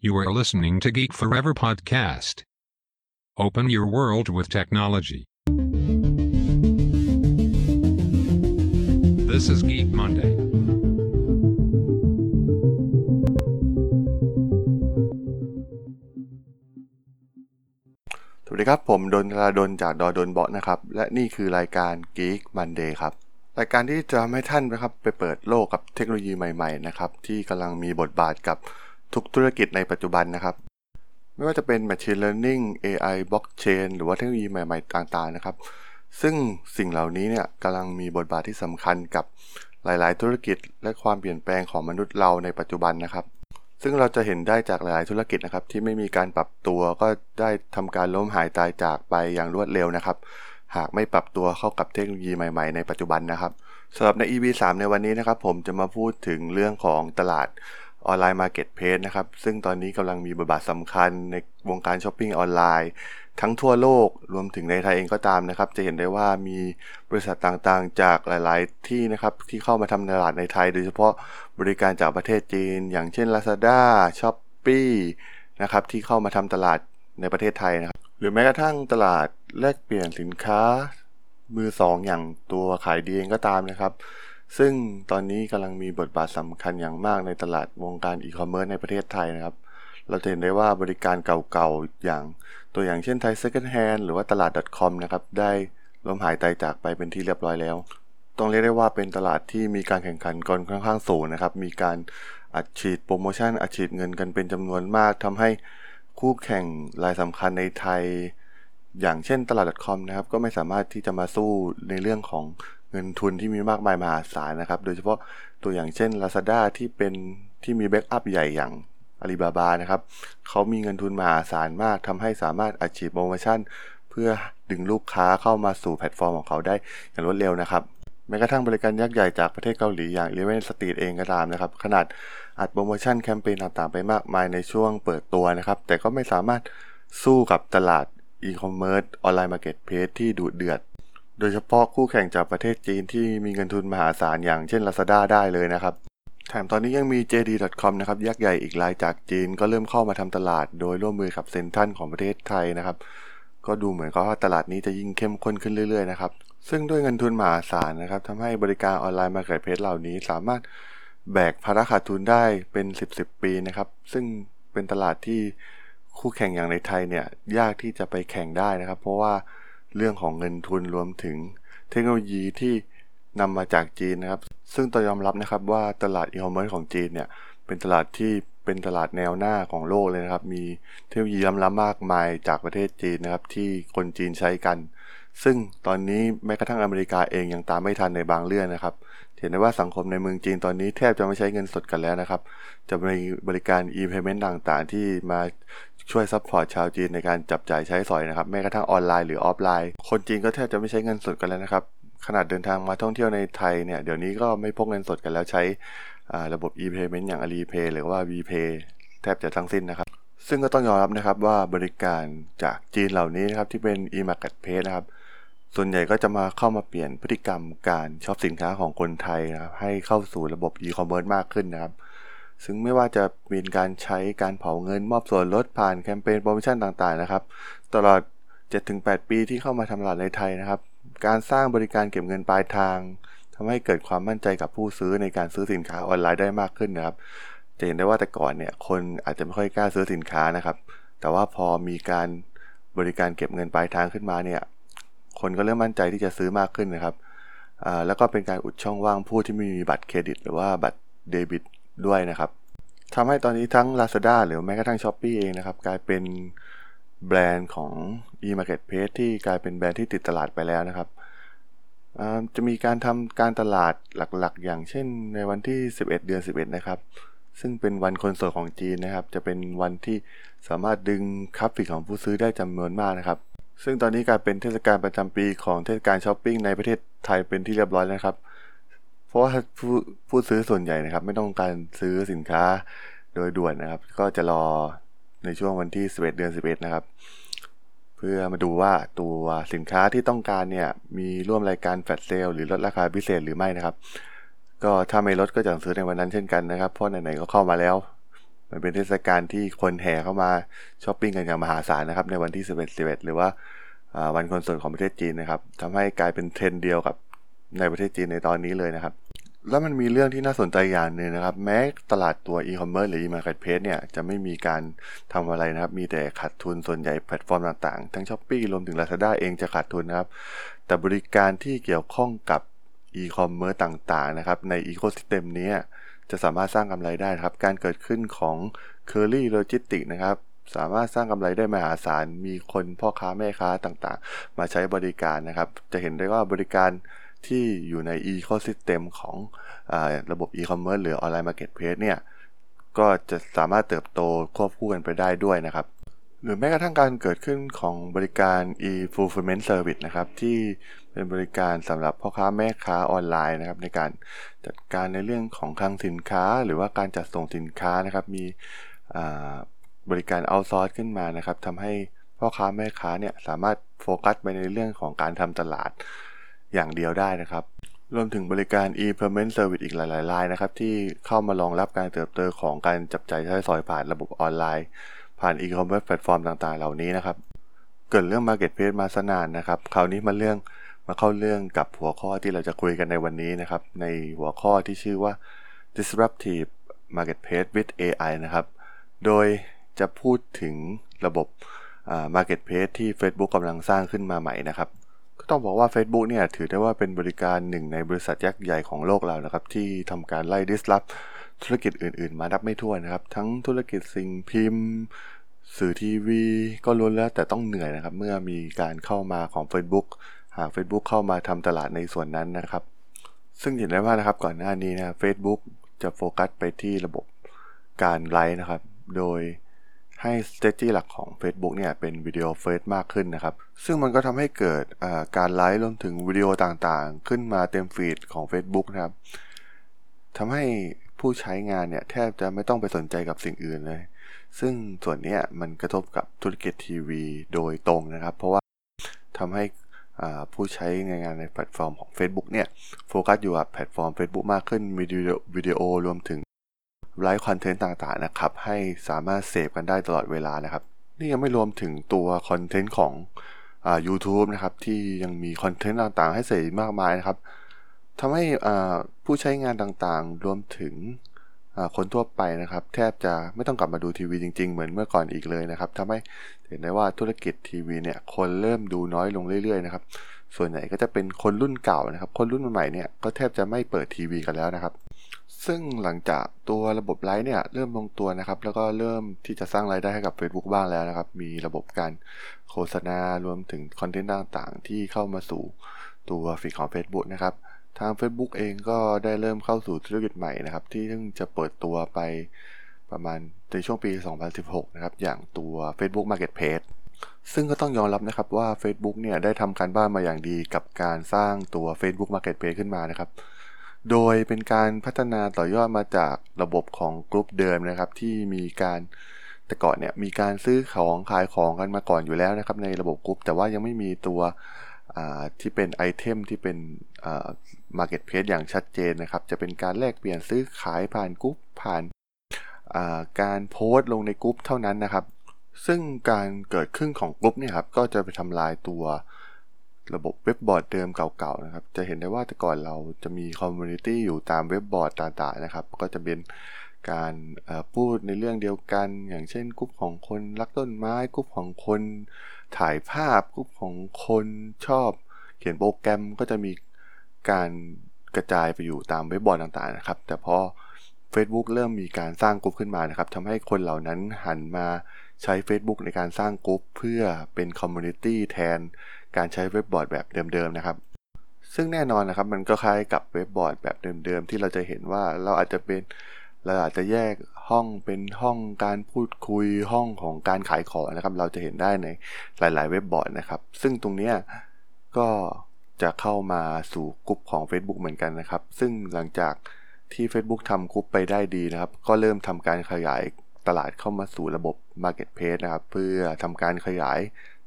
You are listening to Geek Forever podcast. Open your world with technology. This is Geek Monday. สวัสดีครับ ผมดนทราดนจากดอดนเบาะนะครับ และนี่คือรายการ Geek Monday ครับรายการที่จะทำให้ท่านนะครับไปเปิดโลกกับเทคโนโลยีใหม่ ๆ นะครับ ที่กำลังมีบทบาทกับ ทุกธุรกิจในปัจจุบันนะครับ ไม่ว่าจะเป็น Machine Learning AI Blockchain หรือว่าเทคโนโลยีใหม่ๆ ต่างๆนะครับ ซึ่งสิ่งเหล่านี้เนี่ยกำลังมีบทบาทที่สำคัญกับหลาย ๆ ธุรกิจและความเปลี่ยนแปลงของมนุษย์เราในปัจจุบันนะครับ ซึ่งเราจะเห็นได้จากหลาย ๆ ธุรกิจนะครับ ที่ไม่มีการปรับตัวก็ได้ทำการล้มหายตายจากไปอย่างรวดเร็วนะครับ หากไม่ปรับตัวเข้ากับเทคโนโลยีใหม่ ๆ ในปัจจุบันนะครับสำหรับใน EP 3 ในวันนี้นะครับ ผมจะมาพูดถึงเรื่องของตลาด online marketplace นะครับ ซึ่งตอนนี้กำลังมีบทบาทสำคัญในวงการช้อปปิ้งออนไลน์ ทั้งทั่วโลกรวมถึงในไทยเองก็ตามนะครับ จะเห็นได้ว่ามีบริษัทต่างๆ จากหลายๆ ที่นะครับ ที่เข้ามาทำตลาดในไทย โดยเฉพาะบริการจากประเทศจีน อย่างเช่น Lazada, s h o p e e นะครับที่เข้ามาทำตลาดในประเทศไทยนะครับ หรือแม้กระทั่งตลาดแลกเปลี่ยนสินค้ามือสองอย่างตัว Kaidee เองก็ตามนะครับ ซึ่งตอนนี้กำลังมีบทบาทสำคัญอย่างมากในตลาดวงการอีคอมเมิร์ซในประเทศไทยนะครับ เราเห็นได้ว่าบริการเก่าๆ อย่างตัวอย่างเช่นไทย Second Hand หรือว่าตลาด .com นะครับ ได้ล้มหายตายจากไปเป็นที่เรียบร้อยแล้ว ต้องเรียกได้ว่าเป็นตลาดที่มีการแข่งขันกันค่อนข้างสูงนะครับ มีการอัดฉีดโปรโมชั่นอัดฉีดเงินกันเป็นจำนวนมากทำให้คู่แข่งรายสำคัญในไทย อย่างเช่นตลาด .com นะครับ ก็ไม่สามารถที่จะมาสู้ในเรื่องของ เงินทุนที่มีมากมายมหาศาลนะครับ โดยเฉพาะตัวอย่างเช่น Lazada ที่เป็นที่มี backup ใหญ่อย่างอาลีบาบานะครับเขามีเงินทุนมหาศาลมากทำให้สามารถอัดฉีดโปรโมชั่น เพื่อดึงลูกค้าเข้ามาสู่แพลตฟอร์มของเขาได้อย่างรวดเร็วนะครับแม้กระทั่งบริการยักษ์ใหญ่จากประเทศเกาหลีอย่าง Eleven Street เองก็ตามนะครับ ขนาดอัดโปรโมชั่นแคมเปญต่างๆไปมากมายในช่วงเปิดตัวนะครับ แต่ก็ไม่สามารถสู้กับตลาดอีคอมเมิร์ซ online marketplace ที่ดุเดือด โดยเฉพาะคู่แข่งจากประเทศจีนที่มีเงินทุนมหาศาลอย่างเช่น Lazada ได้เลยนะครับ แถมตอนนี้ยังมี JD.com นะครับยักษ์ใหญ่อีกรายจากจีนก็เริ่มเข้ามาทำตลาด โดยร่วมมือกับเซ็นทรัลของประเทศไทยนะครับ ก็ดูเหมือนกับว่าตลาดนี้จะยิ่งเข้มข้นขึ้นเรื่อยๆนะครับ ซึ่งด้วยเงินทุนมหาศาลนะครับทำให้บริการ online marketplace เหล่านี้ สามารถแบกภาระขาดทุนได้เป็น 10 10 ปีนะครับ ซึ่งเป็นตลาดที่คู่แข่งอย่างในไทยเนี่ยยากที่จะไปแข่งได้นะครับ เพราะว่า เรื่องของเงินทุนรวมถึงเทคโนโลยีที่นำมาจากจีนนะครับ ซึ่งต้องยอมรับนะครับว่าตลาดอีคอมเมิร์ซของจีนเนี่ยเป็นตลาดที่เป็นตลาดแนวหน้าของโลกเลยนะครับ มีเทคโนโลยีล้ำๆมากมายจากประเทศจีนนะครับ ที่คนจีนใช้กัน ซึ่งตอนนี้แม้กระทั่งอเมริกาเองยังตามไม่ทันในบางเรื่องนะครับ เห็นได้ว่าสังคมในเมืองจีนตอนนี้แทบจะไม่ใช้เงินสดกันแล้วนะครับ จะมีบริการ e-payment ต่างๆ ที่มาช่วย support ชาวจีนในการจับจ่ายใช้สอยนะครับ แม้กระทั่งออนไลน์หรือออฟไลน์ คนจีนก็แทบจะไม่ใช้เงินสดกันแล้วนะครับ ขนาดเดินทางมาท่องเที่ยวในไทยเนี่ยเดี๋ยวนี้ก็ไม่พกเงินสดกันแล้วใช้ระบบ e-payment อย่าง Alipay หรือว่า WePay แทบจะทั้งสิ้นนะครับ ซึ่งก็ต้องยอมรับนะครับว่าบริการจากจีนเหล่านี้นะครับที่เป็น e-marketplace นะครับ ส่วนใหญ่ก็จะมาเข้ามาเปลี่ยนพฤติกรรมการช็อปสินค้าของคนไทยนะครับให้เข้าสู่ระบบ e-commerce มากขึ้นนะครับ ซึ่งไม่ว่าจะเป็นการใช้การเผาเงินมอบส่วนลดผ่านแคมเปญโปรโมชั่นต่างๆนะครับ ตลอด 7-8 ปีที่เข้ามาทำตลาดในไทยนะครับ การสร้างบริการเก็บเงินปลายทางทำให้เกิดความมั่นใจกับผู้ซื้อในการซื้อสินค้าออนไลน์ได้มากขึ้นนะครับจะเห็นได้ว่าแต่ก่อนเนี่ยคนอาจจะไม่ค่อยกล้าซื้อสินค้านะครับ แต่ว่าพอมีการบริการเก็บเงินปลายทางขึ้นมาเนี่ย คนก็เริ่มมั่นใจที่จะซื้อมากขึ้นนะครับแล้วก็เป็นการอุดช่องว่างผู้ที่ไม่มีบัตรเครดิต หรือว่าบัตรเดบิตด้วยนะครับทำให้ตอนนี้ทั้ง Lazada หรือแม้กระทั่ง s h อ p e e เองนะครับกลายเป็นแบรนด์ของ e-marketplace ที่กลายเป็นแบรนด์ที่ติดตลาดไปแล้วนะครับจะมีการทำการตลาดหลักๆ อย่างเช่นในวันที่ 11 เดือน 11 นะครับ ซึ่งเป็นวันคนโสดของจีนนะครับ จะเป็นวันที่สามารถดึง traffic ของผู้ซื้อได้จำนวนมากนะครับ ซึ่งตอนนี้กลายเป็นเทศกาลประจำปีของเทศกาลช้อปปิ้งในประเทศไทยเป็นที่เรียบร้อยแล้วนะครับ เพราะว่าผู้ผู้ซื้อส่วนใหญ่นะครับ ไม่ต้องการซื้อสินค้าโดยด่วนนะครับ ก็จะรอในช่วงวันที่ 11 เดือน 11 นะครับ เพื่อมาดูว่าตัวสินค้าที่ต้องการเนี่ยมีร่วมรายการ flash sale หรือลดราคาพิเศษหรือไม่นะครับ ก็ถ้าไม่ลดก็จะซื้อในวันนั้นเช่นกันนะครับ เพราะไหนๆก็เข้ามาแล้ว มันเป็นเทศกาลที่คนแห่เข้ามาช้อปปิ้งกันอย่างมหาศาลนะครับ ในวันที่ 11 11 หรือว่าวันคนสิร์ตของประเทศจีนนะครับทำให้กลายเป็นเทรนด์เดียวกับในประเทศจีนในตอนนี้เลยนะครับ แล้วมันมีเรื่องที่น่าสนใจอย่างหนึ่งนะครับ แม้ตลาดตัวอีคอมเมิร์ซหรือ e-marketplace เนี่ยจะไม่มีการทำกำไรนะครับ มีแต่ขาดทุนส่วนใหญ่แพลตฟอร์มต่างๆ ทั้ง Shopee รวมถึง Lazada เองจะขาดทุนนะครับ แต่บริการที่เกี่ยวข้องกับอีคอมเมิร์ซต่างๆนะครับในอีโคซิสเต็มนี้ จะสามารถสร้างกำไรได้ครับ การเกิดขึ้นของ Curly Logistics นะครับ สามารถสร้างกำไรได้มหาศาล มีคนพ่อค้าแม่ค้าต่างๆ มาใช้บริการนะครับ จะเห็นได้ว่าบริการที่อยู่ใน Ecosystem ของอระบบ E-commerce หรือ Online Marketplace เนี่ย ก็จะสามารถเติบโตควบคู่กันไปได้ด้วยนะครับหรือแม้กระทั่งการเกิดขึ้นของบริการ e-fulfillment service นะครับ ที่ เป็นบริการสำหรับพ่อค้าแม่ค้าออนไลน์นะครับ ในการจัดการในเรื่องของคลังสินค้า หรือว่าการจัดส่งสินค้านะครับ มีบริการเอาซอร์สขึ้นมานะครับทำให้พ่อค้าแม่ค้าเนี่ยสามารถโฟกัสไปในเรื่องของการทำตลาดอย่างเดียวได้นะครับ รวมถึงบริการ e-payment service อีกหลายๆรายนะครับ ที่เข้ามารองรับการเติบโตของการจับจ่ายใช้สอยผ่านระบบออนไลน์ ผ่าน e-commerce แพลตฟอร์มต่างๆ เหล่านี้นะครับ เกิดเรื่อง marketplace มาสนานนะครับ คราวนี้มาเรื่อง มาเข้าเรื่องกับหัวข้อที่เราจะคุยกันในวันนี้นะครับ ในหัวข้อที่ชื่อว่า disruptive marketplace with AI นะครับ โดยจะพูดถึงระบบ marketplace ที่ Facebook กำลังสร้างขึ้นมาใหม่นะครับ ก็ต้องบอกว่า Facebook เนี่ยถือได้ว่าเป็นบริการหนึ่งในบริษัทยักษ์ใหญ่ของโลกเรานะครับ ที่ทำการไล่ดิสลอฟธุรกิจอื่นๆ มานับไม่ถ้วนนะครับ ทั้งธุรกิจสิ่งพิมพ์ สื่อทีวี ก็ล้วนแล้วแต่ต้องเหนื่อยนะครับ เมื่อมีการเข้ามาของ Facebook หาก Facebook เข้ามาทำตลาดในส่วนนั้นนะครับ ซึ่งเห็นได้ว่านะครับก่อนหน้านี้นะ Facebook จะโฟกัสไปที่ระบบการไลฟ์นะครับ โดยให้ strategy หลักของ Facebook เนี่ยเป็นวิดีโอเฟซมากขึ้นนะครับ ซึ่งมันก็ทำให้เกิดการไลฟ์รวมถึงวิดีโอต่างๆ ขึ้นมาเต็มฟีดของ Facebook นะครับทำให้ผู้ใช้งานเนี่ยแทบจะไม่ต้องไปสนใจกับสิ่งอื่นเลย ซึ่งส่วนนี้มันกระทบกับธุรกิจทีวีโดยตรงนะครับ เพราะว่าทำให้ ผู้ใช้งานในแพลตฟอร์มของ Facebook เนี่ยโฟกัสอยู่กับแพลตฟอร์ม Facebook มากขึ้นมีวิดีโอรวมถึง live content ต่างๆนะครับ ให้สามารถเสพกันได้ตลอดเวลานะครับ นี่ยังไม่รวมถึงตัว content ของอ่า YouTube นะครับ ที่ยังมี content ต่างๆ ให้เสพมากมายนะครับทำให้ผู้ใช้งานต่างๆ รวมถึง คนทั่วไปนะครับ แทบจะไม่ต้องกลับมาดูทีวีจริง ๆ เหมือนเมื่อก่อนอีกเลยนะครับทำให้เห็นได้ว่าธุรกิจทีวีเนี่ยคนเริ่มดูน้อยลงเรื่อยๆนะครับส่วนใหญ่ก็จะเป็นคนรุ่นเก่านะครับ คนรุ่นใหม่เนี่ยก็แทบจะไม่เปิดทีวีกันแล้วนะครับ ซึ่งหลังจากตัวระบบไลฟ์เนี่ยเริ่มลงตัวนะครับ แล้วก็เริ่มที่จะสร้างรายได้ให้กับ Facebook บ้างแล้วนะครับ มีระบบการโฆษณารวมถึงคอนเทนต์ต่างๆ ที่เข้ามาสู่ตัวฟีดของ Facebook นะครับ ทาง Facebook เองก็ได้เริ่มเข้าสู่ธุรกิจใหม่นะครับ ที่เพิ่งจะเปิดตัวไปประมาณในช่วงปี 2016 นะครับ อย่างตัว Facebook Marketplace ซึ่งก็ต้องยอมรับนะครับว่า Facebook เนี่ยได้ทำการบ้านมาอย่างดีกับการสร้างตัว Facebook Marketplace ขึ้นมานะครับ โดยเป็นการพัฒนาต่อยอดมาจากระบบของกลุ่มเดิมนะครับ ที่มีการแต่ก่อนเนี่ยมีการซื้อของขายของกันมาก่อนอยู่แล้วนะครับ ในระบบกลุ่มแต่ว่ายังไม่มีตัวที่เป็น item ที่เป็น marketplace อย่างชัดเจนนะครับ จะเป็นการแลกเปลี่ยนซื้อขายผ่านกลุ่มผ่านการโพสต์ลงในกลุ่มเท่านั้นนะครับ ซึ่งการเกิดขึ้นของกลุ่มเนี่ยครับก็จะไปทำลายตัวระบบเว็บบอร์ดเดิมเก่าๆนะครับ จะเห็นได้ว่าแต่ก่อนเราจะมี community อยู่ตามเว็บบอร์ดต่างๆนะครับ ก็จะเป็นการพูดในเรื่องเดียวกัน อย่างเช่นกลุ่มของคนรักต้นไม้กลุ่มของคนถ่ายภาพกลุ่มของคนชอบ เขียนโปรแกรมก็จะมี การกระจายไปอยู่ตามเว็บบอร์ดต่างๆนะครับ แต่พอ Facebook เริ่มมีการสร้างกลุ่มขึ้นมานะครับทำให้คนเหล่านั้นหันมาใช้ Facebook ในการสร้างกลุ่มเพื่อเป็น community แทนการใช้เว็บบอร์ดแบบเดิมๆนะครับ ซึ่งแน่นอนนะครับมันก็คล้ายกับเว็บบอร์ดแบบเดิมๆที่เราจะเห็นว่าเราอาจจะเป็นเราอาจจะแยกห้องเป็นห้องการพูดคุยห้องของการขายของนะครับ เราจะเห็นได้ในหลาย ๆ เว็บบอร์ดนะครับ ซึ่งตรงนี้ก็ จะเข้ามาสู่กลุ่มของ Facebook เหมือนกันนะครับ ซึ่งหลังจากที่ Facebook ทำกลุ่มไปได้ดีนะครับ ก็เริ่มทำการขยายตลาดเข้ามาสู่ระบบ Marketplace นะครับ เพื่อทำการขยาย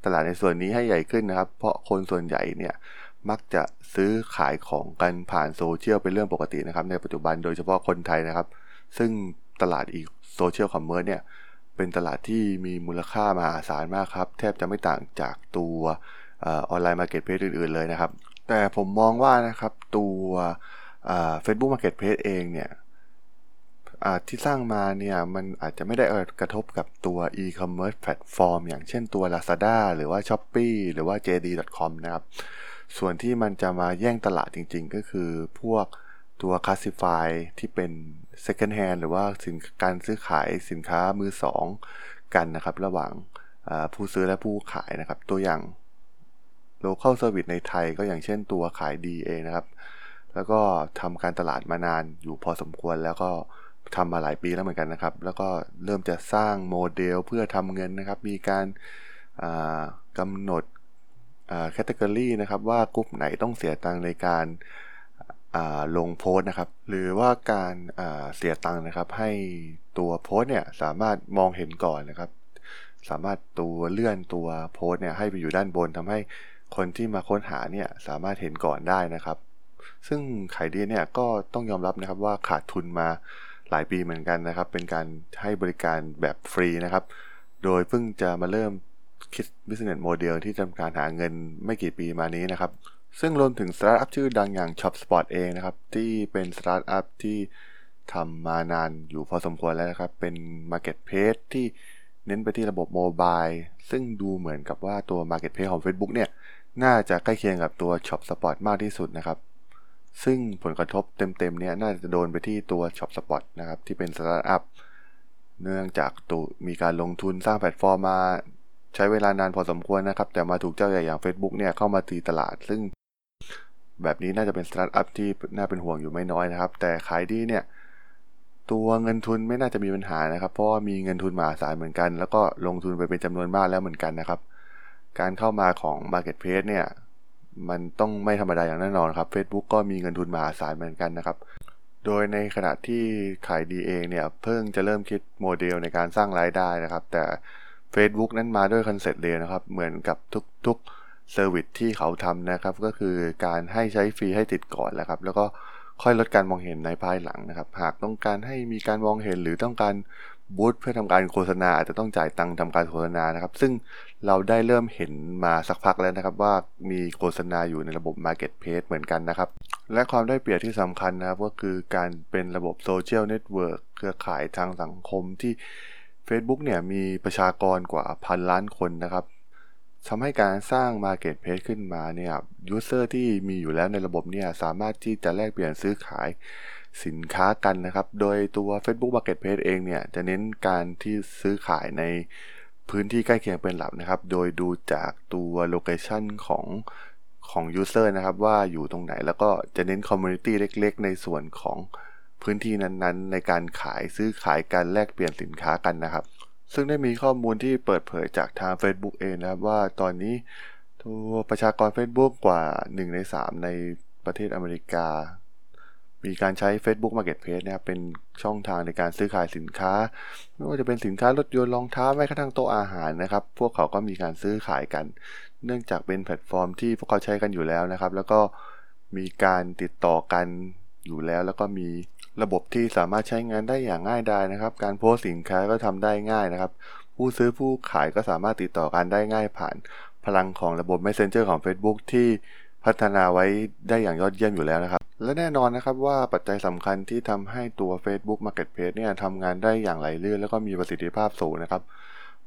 ตลาดในส่วนนี้ให้ใหญ่ขึ้นนะครับ เพราะคนส่วนใหญ่เนี่ยมักจะซื้อขายของกันผ่านโซเชียลเป็นเรื่องปกตินะครับ ในปัจจุบันโดยเฉพาะคนไทยนะครับ ซึ่งตลาดอีก social commerce เนี่ยเป็นตลาดที่มีมูลค่ามหาศาลมากครับ แทบจะไม่ต่างจากตัว online marketplace อื่นๆเลยนะครับ แต่ผมมองว่านะครับตัว Facebook Marketplace เองเนี่ยที่สร้างมาเนี่ยมันอาจจะไม่ได้กระทบกับตัว e-commerce แพลตฟอร์มอย่างเช่นตัว Lazada หรือว่า Shopee หรือว่า JD.com นะครับ ส่วนที่มันจะมาแย่งตลาดจริงๆ ก็คือพวกตัว Classify ที่เป็น Second Hand หรือว่าสินการซื้อขายสินค้ามือสองกันนะครับ ระหว่างผู้ซื้อและผู้ขายนะครับ ตัวอย่าง local service ในไทยก็อย่างเช่นตัวขายดีเองนะครับ แล้วก็ทำการตลาดมานานอยู่พอสมควรแล้วก็ทำมาหลายปีแล้วเหมือนกันนะครับ แล้วก็เริ่มจะสร้างโมเดลเพื่อทำเงินนะครับ มีการกำหนดแคตตากรีนะครับว่ากลุ่มไหนต้องเสียตังในการลงโพสต์นะครับ หรือว่าการเสียตังนะครับ ให้ตัวโพสต์เนี่ยสามารถมองเห็นก่อนนะครับ สามารถตัวเลื่อนตัวโพสต์เนี่ยให้ไปอยู่ด้านบนทำให้ คนที่มาค้นหาเนี่ยสามารถเห็นก่อนได้นะครับ ซึ่งขายดียเนี่ยก็ต้องยอมรับนะครับว่าขาดทุนมาหลายปีเหมือนกันนะครับ เป็นการให้บริการแบบฟรีนะครับ โดยเพิ่งจะมาเริ่มคิด business model ที่ทำการหาเงินไม่กี่ปีมานี้นะครับ ซึ่งรวมถึงสตาร์ทอัพชื่อดังอย่าง ShopSpot เองนะครับ ที่เป็นสตาร์ทอัพที่ทำมานานอยู่พอสมควรแล้วนะครับ เป็น Marketplace ที่เน้นไปที่ระบบ mobile ซึ่งดูเหมือนกับว่าตัว Marketplace ของ Facebook เนี่ย น่าจะใกล้เคียงกับตัว ShopSpot มากที่สุดนะครับ ซึ่งผลกระทบเต็มๆเนี่ยน่าจะโดนไปที่ตัว ShopSpot นะครับ ที่เป็นสตาร์ทอัพเนื่องจากตัวมีการลงทุนสร้างแพลตฟอร์มมาใช้เวลานานพอสมควรนะครับ แต่มาถูกเจ้าใหญ่อย่าง Facebook เนี่ยเข้ามาตีตลาด ซึ่งแบบนี้น่าจะเป็นสตาร์ทอัพที่น่าเป็นห่วงอยู่ไม่น้อยนะครับ แต่ Kaidee เนี่ยตัวเงินทุนไม่น่าจะมีปัญหานะครับ เพราะว่ามีเงินทุนมหาศาลเหมือนกัน แล้วก็ลงทุนไปเป็นจำนวนมากแล้วเหมือนกันนะครับ การเข้ามาของ Marketplace เนี่ย มันต้องไม่ธรรมดาอย่างแน่นอนครับ Facebook ก็มีเงินทุนมหาศาลเหมือนกันนะครับ โดยในขณะที่ Kaidee เองเนี่ย เพิ่งจะเริ่มคิดโมเดลในการสร้างรายได้นะครับ แต่ Facebook นั้นมาด้วยคอนเซ็ปต์เลยนะครับ เหมือนกับทุกๆ service ที่เขาทำนะครับ ก็คือการให้ใช้ฟรีให้ติดก่อนแล้วครับ แล้วก็ค่อยลดการมองเห็นในภายหลังนะครับ หากต้องการให้มีการมองเห็นหรือต้องการ boost เพื่อทำการโฆษณาอาจจะต้องจ่ายตังค์ทำการโฆษณานะครับ ซึ่ง เราได้เริ่มเห็นมาสักพักแล้วนะครับว่ามีโฆษณาอยู่ในระบบ Marketplace เหมือนกันนะครับ และความได้เปรียบที่สำคัญนะครับ ก็คือการเป็นระบบ social network เครือข่ายทางสังคมที่ Facebook เนี่ยมีประชากรกว่าพันล้านคนนะครับทำให้การสร้าง Marketplace ขึ้นมาเนี่ย user ที่มีอยู่แล้วในระบบเนี่ยสามารถที่จะแลกเปลี่ยนซื้อขายสินค้ากันนะครับ โดยตัว Facebook Marketplace เองเนี่ยจะเน้นการที่ซื้อขายใน พื้นที่ใกล้เคียงเป็นหลักนะครับ โดยดูจากตัว location ของของ user นะครับว่าอยู่ตรงไหนแล้วก็จะเน้น community เล็ก ๆ ในส่วนของพื้นที่นั้นๆ ในการขายซื้อขายการแลกเปลี่ยนสินค้ากันนะครับ ซึ่งได้มีข้อมูลที่เปิดเผยจากทาง Facebook เองนะครับว่าตอนนี้ตัวประชากร Facebook กว่า 1 ใน 3 ในประเทศอเมริกา มีการใช้ Facebook Marketplace นะครับเป็นช่องทางในการซื้อขายสินค้า ไม่ว่าจะเป็นสินค้ารถยนต์รองเท้าแม้กระทั่งโต๊ะอาหารนะครับ พวกเขาก็มีการซื้อขายกัน เนื่องจากเป็นแพลตฟอร์มที่พวกเขาใช้กันอยู่แล้วนะครับ แล้วก็มีการติดต่อกันอยู่แล้ว แล้วก็มีระบบที่สามารถใช้งานได้อย่างง่ายดายนะครับ การโพสสินค้าก็ทำได้ง่ายนะครับ ผู้ซื้อผู้ขายก็สามารถติดต่อกันได้ง่ายผ่านพลังของระบบ Messenger ของ Facebook ที่ พัฒนาไว้ได้อย่างยอดเยี่ยมอยู่แล้วนะครับ และแน่นอนนะครับว่าปัจจัยสำคัญที่ทำให้ตัว Facebook Marketplace เนี่ยทำงานได้อย่างไหลลื่นแล้วก็มีประสิทธิภาพสูงนะครับ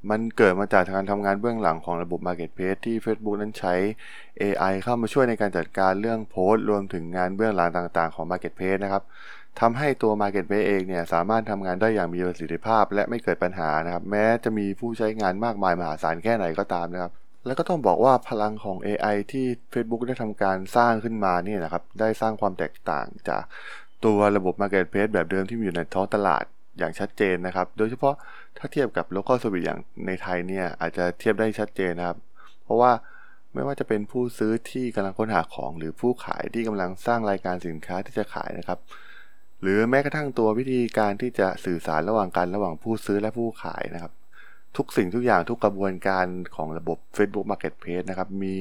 มันเกิดมาจากการทำงานเบื้องหลังของระบบ Marketplace ที่ Facebook นั้นใช้ AI เข้ามาช่วยในการจัดการเรื่องโพสต์ รวมถึงงานเบื้องหลังต่างๆ ของ Marketplace นะครับทำให้ตัว Marketplace เองเนี่ยสามารถทำงานได้อย่างมีประสิทธิภาพ และไม่เกิดปัญหานะครับ แม้จะมีผู้ใช้งานมากมายมหาศาลแค่ไหนก็ตามนะครับ แล้วก็ต้องบอกว่าพลังของ AI ที่ Facebook ได้ทำการสร้างขึ้นมาเนี่ยนะครับ ได้สร้างความแตกต่างจากตัวระบบ Marketplace แบบเดิมที่มีอยู่ในท้องตลาดอย่างชัดเจนนะครับ โดยเฉพาะถ้าเทียบกับ local service อย่างในไทยเนี่ยอาจจะเทียบได้ชัดเจนนะครับ เพราะว่าไม่ว่าจะเป็นผู้ซื้อที่กำลังค้นหาของ หรือผู้ขายที่กำลังสร้างรายการสินค้าที่จะขายนะครับ หรือแม้กระทั่งตัววิธีการที่จะสื่อสารระหว่างกันระหว่างผู้ซื้อและผู้ขายนะครับ ทุกสิ่งทุกอย่างทุกกระบวนการของระบบ Facebook Marketplace นะครับ มี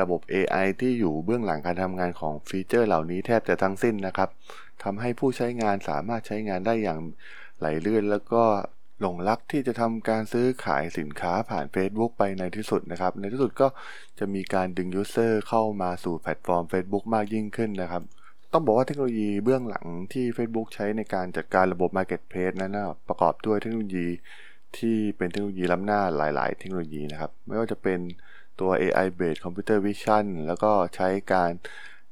ระบบ AI ที่อยู่เบื้องหลังการทำงานของฟีเจอร์เหล่านี้แทบจะทั้งสิ้นนะครับทำให้ผู้ใช้งานสามารถใช้งานได้อย่างไหลลื่น แล้วก็หลงรักที่จะทำการซื้อขายสินค้าผ่าน Facebook ไปในที่สุดนะครับ ในที่สุดก็จะมีการดึง user เข้ามาสู่แพลตฟอร์ม Facebook มากยิ่งขึ้นนะครับ ต้องบอกว่าเทคโนโลยีเบื้องหลังที่ Facebook ใช้ในการจัดการระบบ Marketplace นั้นนะประกอบด้วยเทคโนโลยี ที่เป็นเทคโนโลยีล้ำหน้าหลาย ๆ เทคโนโลยีนะครับ ไม่ว่าจะเป็นตัว AI based computer vision แล้วก็ใช้การ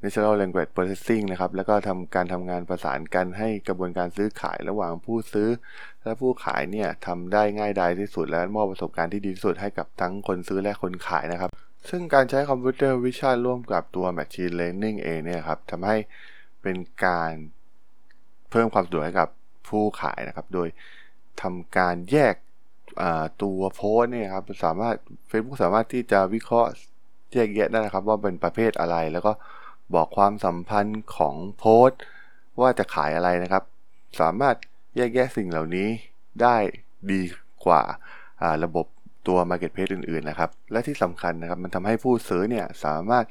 natural language processing นะครับ แล้วก็ทำการทำงานประสานกันให้กระบวนการซื้อขายระหว่างผู้ซื้อ และผู้ขายเนี่ยทำได้ง่ายดายที่สุด และมอบประสบการณ์ที่ดีที่สุดให้กับทั้งคนซื้อและคนขายนะครับ ซึ่งการใช้ computer vision ร่วมกับตัว Machine Learning เองเนี่ยครับทำให้เป็นการเพิ่มความสะดวกให้กับผู้ขายนะครับ โดยทำการแยก ตัวโพสต์เนี่ยครับสามารถ Facebook สามารถที่จะวิเคราะห์แยกแยะได้นะครับ ว่าเป็นประเภทอะไร แล้วก็บอกความสัมพันธ์ของโพสว่าจะขายอะไรนะครับ สามารถแยกแยะสิ่งเหล่านี้ได้ดีกว่าระบบตัว Marketplace อื่นๆนะครับ และที่สำคัญนะครับ มันทำให้ผู้ซื้อเนี่ยสามารถ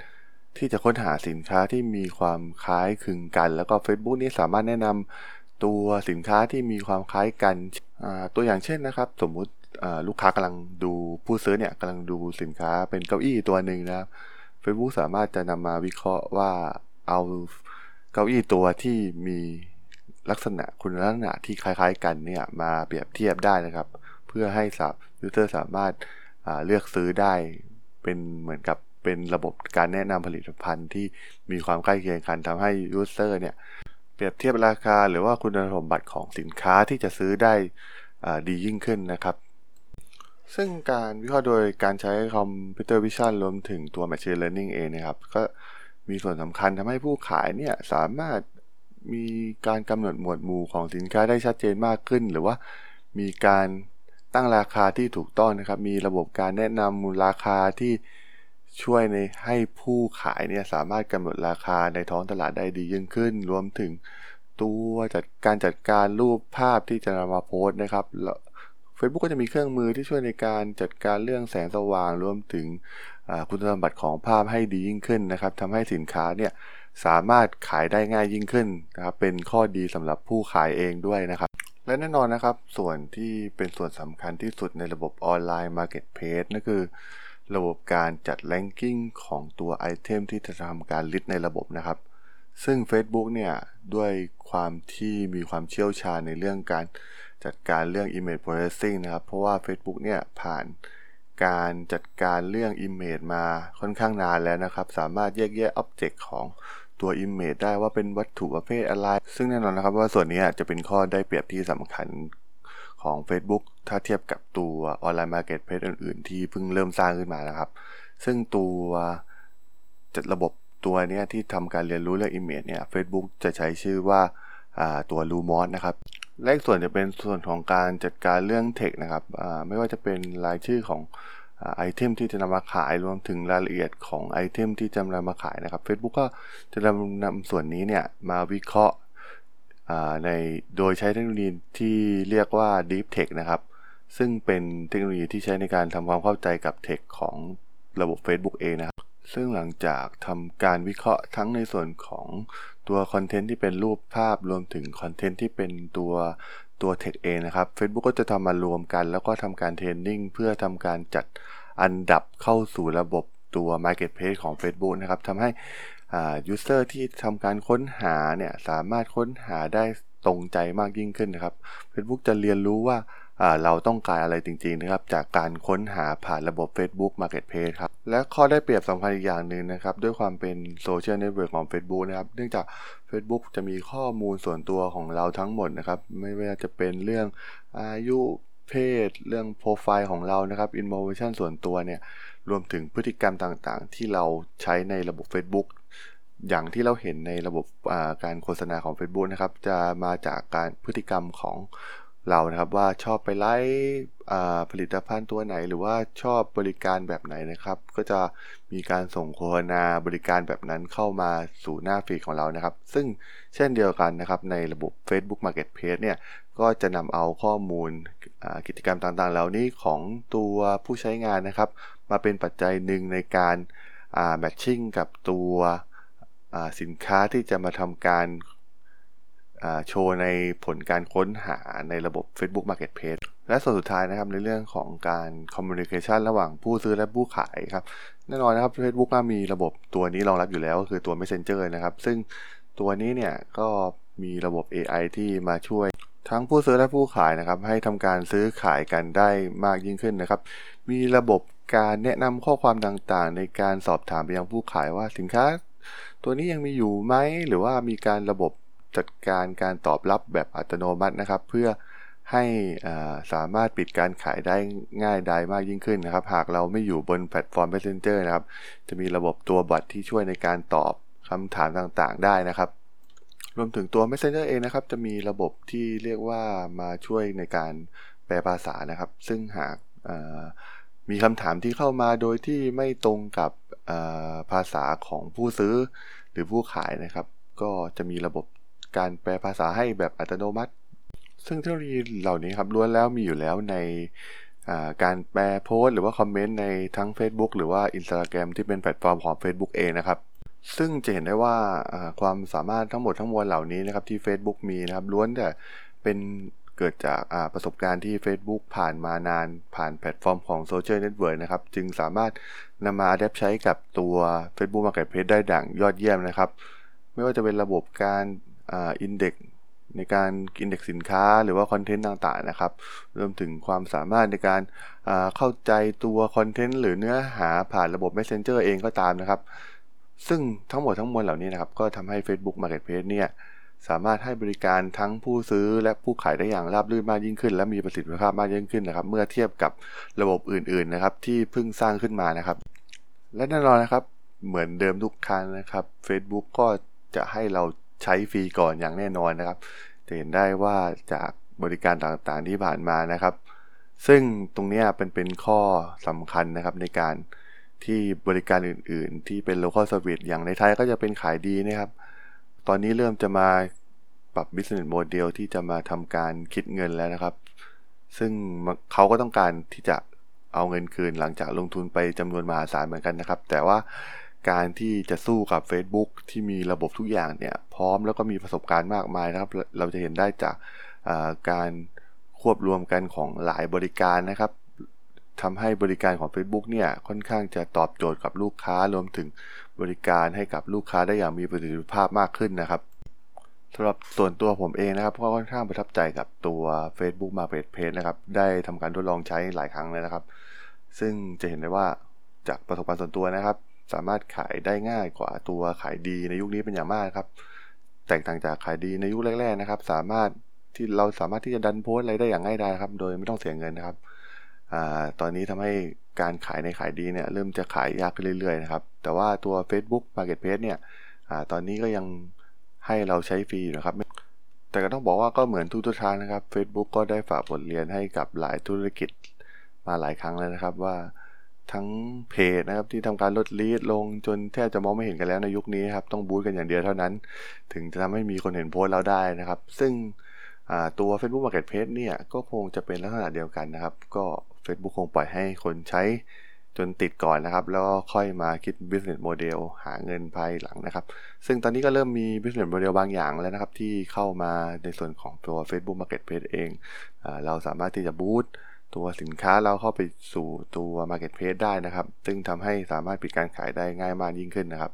ที่จะค้นหาสินค้าที่มีความคล้ายคลึงกัน แล้วก็ Facebook นี่สามารถแนะนำ ตัวสินค้าที่มีความคล้ายกันตัวอย่างเช่นนะครับ สมมุติลูกค้ากำลังดูผู้ซื้อเนี่ยกำลังดูสินค้าเป็นเก้าอี้ตัวหนึ่งนะครับ Facebook สามารถจะนำมาวิเคราะห์ว่าเอาเก้าอี้ตัวที่มีลักษณะคุณลักษณะที่คล้ายๆ กันเนี่ยมาเปรียบเทียบได้นะครับ เพื่อให้ตัว user สามารถเลือกซื้อได้เป็นเหมือนกับเป็นระบบการแนะนำผลิตภัณฑ์ที่มีความใกล้เคียงกันทำให้ user เนี่ย รียบเทียบราคา หรือว่าคุณสมบัติของสินค้าที่จะซื้อได้ดียิ่งขึ้นนะครับ ซึ่งการวิเคราะห์โดยการใช้ Computer Vision รวมถึงตัว Machine Learning เองนะครับ ก็มีส่วนสำคัญทำให้ผู้ขายเนี่ยสามารถมีการกำหนดหมวดหมู่ของสินค้าได้ชัดเจนมากขึ้น หรือว่ามีการตั้งราคาที่ถูกต้องนะครับ มีระบบการแนะนำมูลราคาที่ ช่วยในให้ผู้ขายเนี่ยสามารถกำหนดราคาในท้องตลาดได้ดียิ่งขึ้น รวมถึงตัวจัดการจัดการรูปภาพที่จะนำมาโพสต์นะครับ Facebook ก็จะมีเครื่องมือที่ช่วยในการจัดการเรื่องแสงสว่าง รวมถึงคุณสมบัติของภาพให้ดียิ่งขึ้นนะครับทำให้สินค้าเนี่ยสามารถขายได้ง่ายยิ่งขึ้นนะครับเป็นข้อดีสำหรับผู้ขายเองด้วยนะครับ และแน่นอนนะครับ ส่วนที่เป็นส่วนสำคัญที่สุดในระบบออนไลน์ Marketplace นั่นคือ ระบบการจัด ranking ของตัว item ที่จะทำการ list ในระบบนะครับ ซึ่ง Facebook เนี่ยด้วยความที่มีความเชี่ยวชาญในเรื่องการจัดการเรื่อง Image Processing นะครับ เพราะว่า Facebook เนี่ยผ่านการจัดการเรื่อง Image มาค่อนข้างนานแล้วนะครับ สามารถแยกแยะ Object ของตัว Image ได้ว่าเป็นวัตถุประเภทอะไร ซึ่งแน่นอนนะครับว่าส่วนนี้จะเป็นข้อได้เปรียบที่สำคัญ ของ Facebook ถ้าเทียบกับตัวออนไลน์ Marketplace อื่น ๆ ที่เพิ่งเริ่มสร้างขึ้นมานะครับ ซึ่งตัวจัดระบบตัวนี้ที่ทำการเรียนรู้เรื่อง Image เนี่ย Facebook จะใช้ชื่อว่าตัว Lumos นะครับอีกส่วนจะเป็นส่วนของการจัดการเรื่องเทคนะครับไม่ว่าจะเป็นรายชื่อของ item ที่จะนำมาขายรวมถึงรายละเอียดของ item ที่จะนำมาขายนะครับ Facebook ก็จะนำนำส่วนนี้เนี่ยมาวิเคราะห์ ในโดยใช้เทคโนโลยีที่เรียกว่า Deep Tech นะครับ ซึ่งเป็นเทคโนโลยีที่ใช้ในการทำความเข้าใจกับเทคของระบบ Facebook เองนะครับ ซึ่งหลังจากทำการวิเคราะห์ทั้งในส่วนของตัวคอนเทนต์ที่เป็นรูปภาพรวมถึงคอนเทนต์ที่เป็นตัวตัวเทคเองนะครับ Facebook ก็จะทำมารวมกัน แล้วก็ทำการเทรนนิ่งเพื่อทำการจัดอันดับเข้าสู่ระบบตัว Marketplace ของ Facebook นะครับทำให้ user ที่ทำการค้นหาเนี่ยสามารถค้นหาได้ตรงใจมากยิ่งขึ้นนะครับ Facebook จะเรียนรู้ว่าเราต้องการอะไรจริงๆนะครับ จากการค้นหาผ่านระบบ Facebook Marketplace ครับ และข้อได้เปรียบสำคัญอีกอย่างหนึ่งนะครับ ด้วยความเป็น Social Network ของ Facebook นะครับ เนื่องจาก Facebook จะมีข้อมูลส่วนตัวของเราทั้งหมดนะครับ ไม่ว่าจะเป็นเรื่องอายุเพศ เรื่องโปรไฟล์ของเรานะครับ information ส่วนตัวเนี่ยรวมถึงพฤติกรรมต่างๆ ที่เราใช้ในระบบ Facebook อย่างที่เราเห็นในระบบการโฆษณาของ Facebook นะครับ จะมาจากการพฤติกรรมของเรานะครับ ว่าชอบไปไลค์ผลิตภัณฑ์ตัวไหน หรือว่าชอบบริการแบบไหนนะครับ ก็จะมีการส่งโฆษณาบริการแบบนั้นเข้ามาสู่หน้า feed ของเรานะครับ ซึ่งเช่นเดียวกันนะครับในระบบ Facebook Marketplace เนี่ยก็จะนำเอาข้อมูลกิจกรรมต่างๆ เหล่านี้ของตัวผู้ใช้งานนะครับ มาเป็นปัจจัยหนึ่งในการแมทชิ่งกับตัว สินค้าที่จะมาทำการโชว์ในผลการค้นหาในระบบ Facebook Marketplace และส่วนสุดท้ายนะครับในเรื่องของการ communication ระหว่างผู้ซื้อและผู้ขายครับแน่นอนนะครับ Facebook มีระบบตัวนี้รองรับอยู่แล้วก็คือตัว Messenger นะครับ ซึ่งตัวนี้เนี่ยก็มีระบบ AI ที่มาช่วยทั้งผู้ซื้อและผู้ขายนะครับ ให้ทำการซื้อขายกันได้มากยิ่งขึ้นนะครับ มีระบบการแนะนำข้อความต่างๆ ในการสอบถามไปยังผู้ขายว่าสินค้า ตัวนี้ยังมีอยู่ไหมหรือว่ามีการระบบจัดการการตอบรับแบบอัตโนมัตินะครับ เพื่อให้สามารถปิดการขายได้ง่ายดายมากยิ่งขึ้นนะครับ หากเราไม่อยู่บนแพลตฟอร์ม Messenger นะครับ จะมีระบบตัวบัตรที่ช่วยในการตอบคำถามต่างๆ ได้นะครับ รวมถึงตัว Messenger เองนะครับ จะมีระบบที่เรียกว่ามาช่วยในการแปลภาษานะครับ ซึ่งหาก มีคำถามที่เข้ามาโดยที่ไม่ตรงกับภาษาของผู้ซื้อหรือผู้ขายนะครับ ก็จะมีระบบการแปลภาษาให้แบบอัตโนมัติ ซึ่งเทคโนโลยีเหล่านี้ครับล้วนแล้วมีอยู่แล้วในการแปลโพสต์หรือว่าคอมเมนต์ในทั้ง Facebook หรือว่า Instagram ที่เป็นแพลตฟอร์มของ Facebook เองนะครับ ซึ่งจะเห็นได้ว่าความสามารถทั้งหมดทั้งมวลเหล่านี้นะครับที่ Facebook มีนะครับล้วนแต่เป็น เกิดจากประสบการณ์ที่ Facebook ผ่านมานานผ่านแพลตฟอร์มของ Social Network นะครับ จึงสามารถนำมา adapt ใช้กับตัว Facebook Marketplace ได้อย่างยอดเยี่ยมนะครับ ไม่ว่าจะเป็นระบบการ index ในการอินเด็กสินค้าหรือว่าคอนเทนต์ต่างๆนะครับ รวมถึงความสามารถในการเข้าใจตัวคอนเทนต์หรือเนื้อหาผ่านระบบ Messenger เองก็ตามนะครับ ซึ่งทั้งหมดทั้งมวลเหล่านี้นะครับ ก็ทำให้ Facebook Marketplace เนี่ย สามารถให้บริการทั้งผู้ซื้อและผู้ขายได้อย่างราบรื่นมากยิ่งขึ้น และมีประสิทธิภาพมากยิ่งขึ้นนะครับ เมื่อเทียบกับระบบอื่นๆนะครับ ที่เพิ่งสร้างขึ้นมานะครับ และแน่นอนนะครับ เหมือนเดิมทุกครั้งนะครับ Facebook ก็จะให้เราใช้ฟรีก่อนอย่างแน่นอนนะครับ จะเห็นได้ว่าจากบริการต่างๆที่ผ่านมานะครับ ซึ่งตรงนี้เป็นเป็นข้อสำคัญนะครับในการที่บริการอื่น ๆ ที่เป็น local service อย่างในไทยก็จะเป็นขายดีนะครับ ตอนนี้เริ่มจะมาปรับ business model ที่จะมาทำการคิดเงินแล้วนะครับ ซึ่งเขาก็ต้องการที่จะเอาเงินคืนหลังจากลงทุนไปจำนวนมหาศาลเหมือนกันนะครับ แต่ว่าการที่จะสู้กับ Facebook ที่มีระบบทุกอย่างเนี่ย พร้อมแล้วก็มีประสบการณ์มากมายนะครับ เราจะเห็นได้จากการควบรวมกันของหลายบริการนะครับทำให้บริการของ Facebook เนี่ยค่อนข้างจะตอบโจทย์กับลูกค้ารวมถึง บริการให้กับลูกค้าได้อย่างมีประสิทธิภาพมากขึ้นนะครับสำหรับส่วนตัวผมเองนะครับก็ค่อนข้างประทับใจกับตัว Facebook Marketplace นะครับ ได้ทำการทดลองใช้หลายครั้งเลยนะครับ ซึ่งจะเห็นได้ว่าจากประสบการณ์ส่วนตัวนะครับ สามารถขายได้ง่ายกว่าตัวขายดีในยุคนี้เป็นอย่างมากครับ แตกต่างจากขายดีในยุคแรก ๆนะครับ สามารถที่เราสามารถที่จะดันโพสอะไรได้อย่างง่ายดายครับ โดยไม่ต้องเสียเงินนะครับ ตอนนี้ทำให้การขายในขายดีเนี่ยเริ่มจะขายยากขึ้นเรื่อยๆนะครับแต่ว่าตัว Facebook Marketplace เนี่ยอตอนนี้ก็ยังให้เราใช้ฟรีนะครับ แต่ก็ต้องบอกว่าก็เหมือนทุกๆทางนะครับ Facebook ก็ได้ฝากบทเรียนให้กับหลายธุรกิจมาหลายครั้งแล้วนะครับว่าทั้งเพจนะครับที่ทำการลดลีดลงจนแทบจะมองไม่เห็นกันแล้วในยุคนี้ครับต้องบูตกันอย่างเดียวเท่านั้น ถึงจะทำให้มีคนเห็นโพสต์เราได้นะครับ ซึ่งตัว Facebook Marketplace เนี่ยก็คงจะเป็นลักษณะเดียวกันนะครับ ก็ Facebook คงปล่อยให้คนใช้จนติดก่อนนะครับ แล้วค่อยมาคิด business model หาเงินภายหลังนะครับ ซึ่งตอนนี้ก็เริ่มมี business model บางอย่างแล้วนะครับ ที่เข้ามาในส่วนของตัว Facebook Marketplace เองเอเราสามารถที่จะบูตตัวสินค้าเราเข้าไปสู่ตัว Marketplace ได้นะครับ ซึ่งทำให้สามารถปิดการขายได้ง่ายมากยิ่งขึ้นนะครับ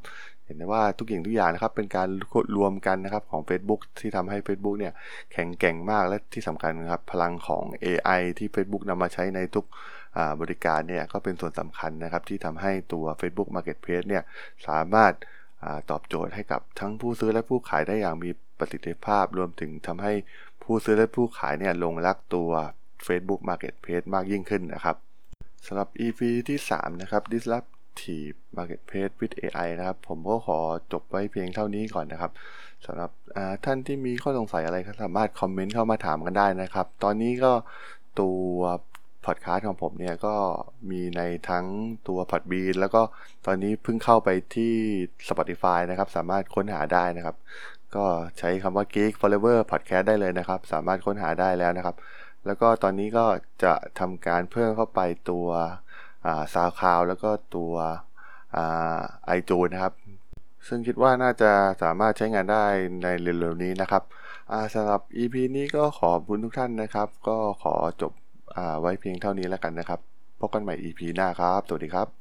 ห็นได้ว่าทุกอย่างทุกอย่างนะครับเป็นการรวมกันนะครับของ Facebook ที่ทำให้ Facebook เนี่ยแข็งแกร่งมากและที่สำคัญนะครับพลังของ AI ที่ Facebook นำมาใช้ในทุกบริการเนี่ยก็เป็นส่วนสำคัญนะครับที่ทำให้ตัว Facebook Marketplace เนี่ยสามารถตอบโจทย์ให้กับทั้งผู้ซื้อและผู้ขายได้อย่างมีประสิทธิภาพ รวมถึงทำให้ผู้ซื้อและผู้ขายเนี่ยลงรักตัว Facebook Marketplace มากยิ่งขึ้นนะครับสำหรับ EP ที่ 3 นะครับ Disruptive Marketplace with AI นะครับ ผมก็ขอจบไว้เพียงเท่านี้ก่อนนะครับสำหรับท่านที่มีข้อสงสัยอะไรก็สามารถคอมเมนต์เข้ามาถามกันได้นะครับ ตอนนี้ก็ตัวพอดคาสต์ของผมเนี่ยก็มีในทั้งตัว Podbean แล้วก็ตอนนี้เพิ่งเข้าไปที่ Spotify นะครับ สามารถค้นหาได้นะครับ ก็ใช้คำว่า Geek Forever Podcast ได้เลยนะครับ สามารถค้นหาได้แล้วนะครับ แล้วก็ตอนนี้ก็จะทำการเพิ่มเข้าไปตัว ซาวคลาวแล้วก็ตัวไอจูนนะครับ ซึ่งคิดว่าน่าจะสามารถใช้งานได้ในเร็วๆนี้นะครับสำหรับ EP นี้ก็ขอบคุณทุกท่านนะครับ ก็ขอจบอไว้เพียงเท่านี้แล้วกันนะครับ พบกันใหม่ EP หน้าครับ สวัสดีครับ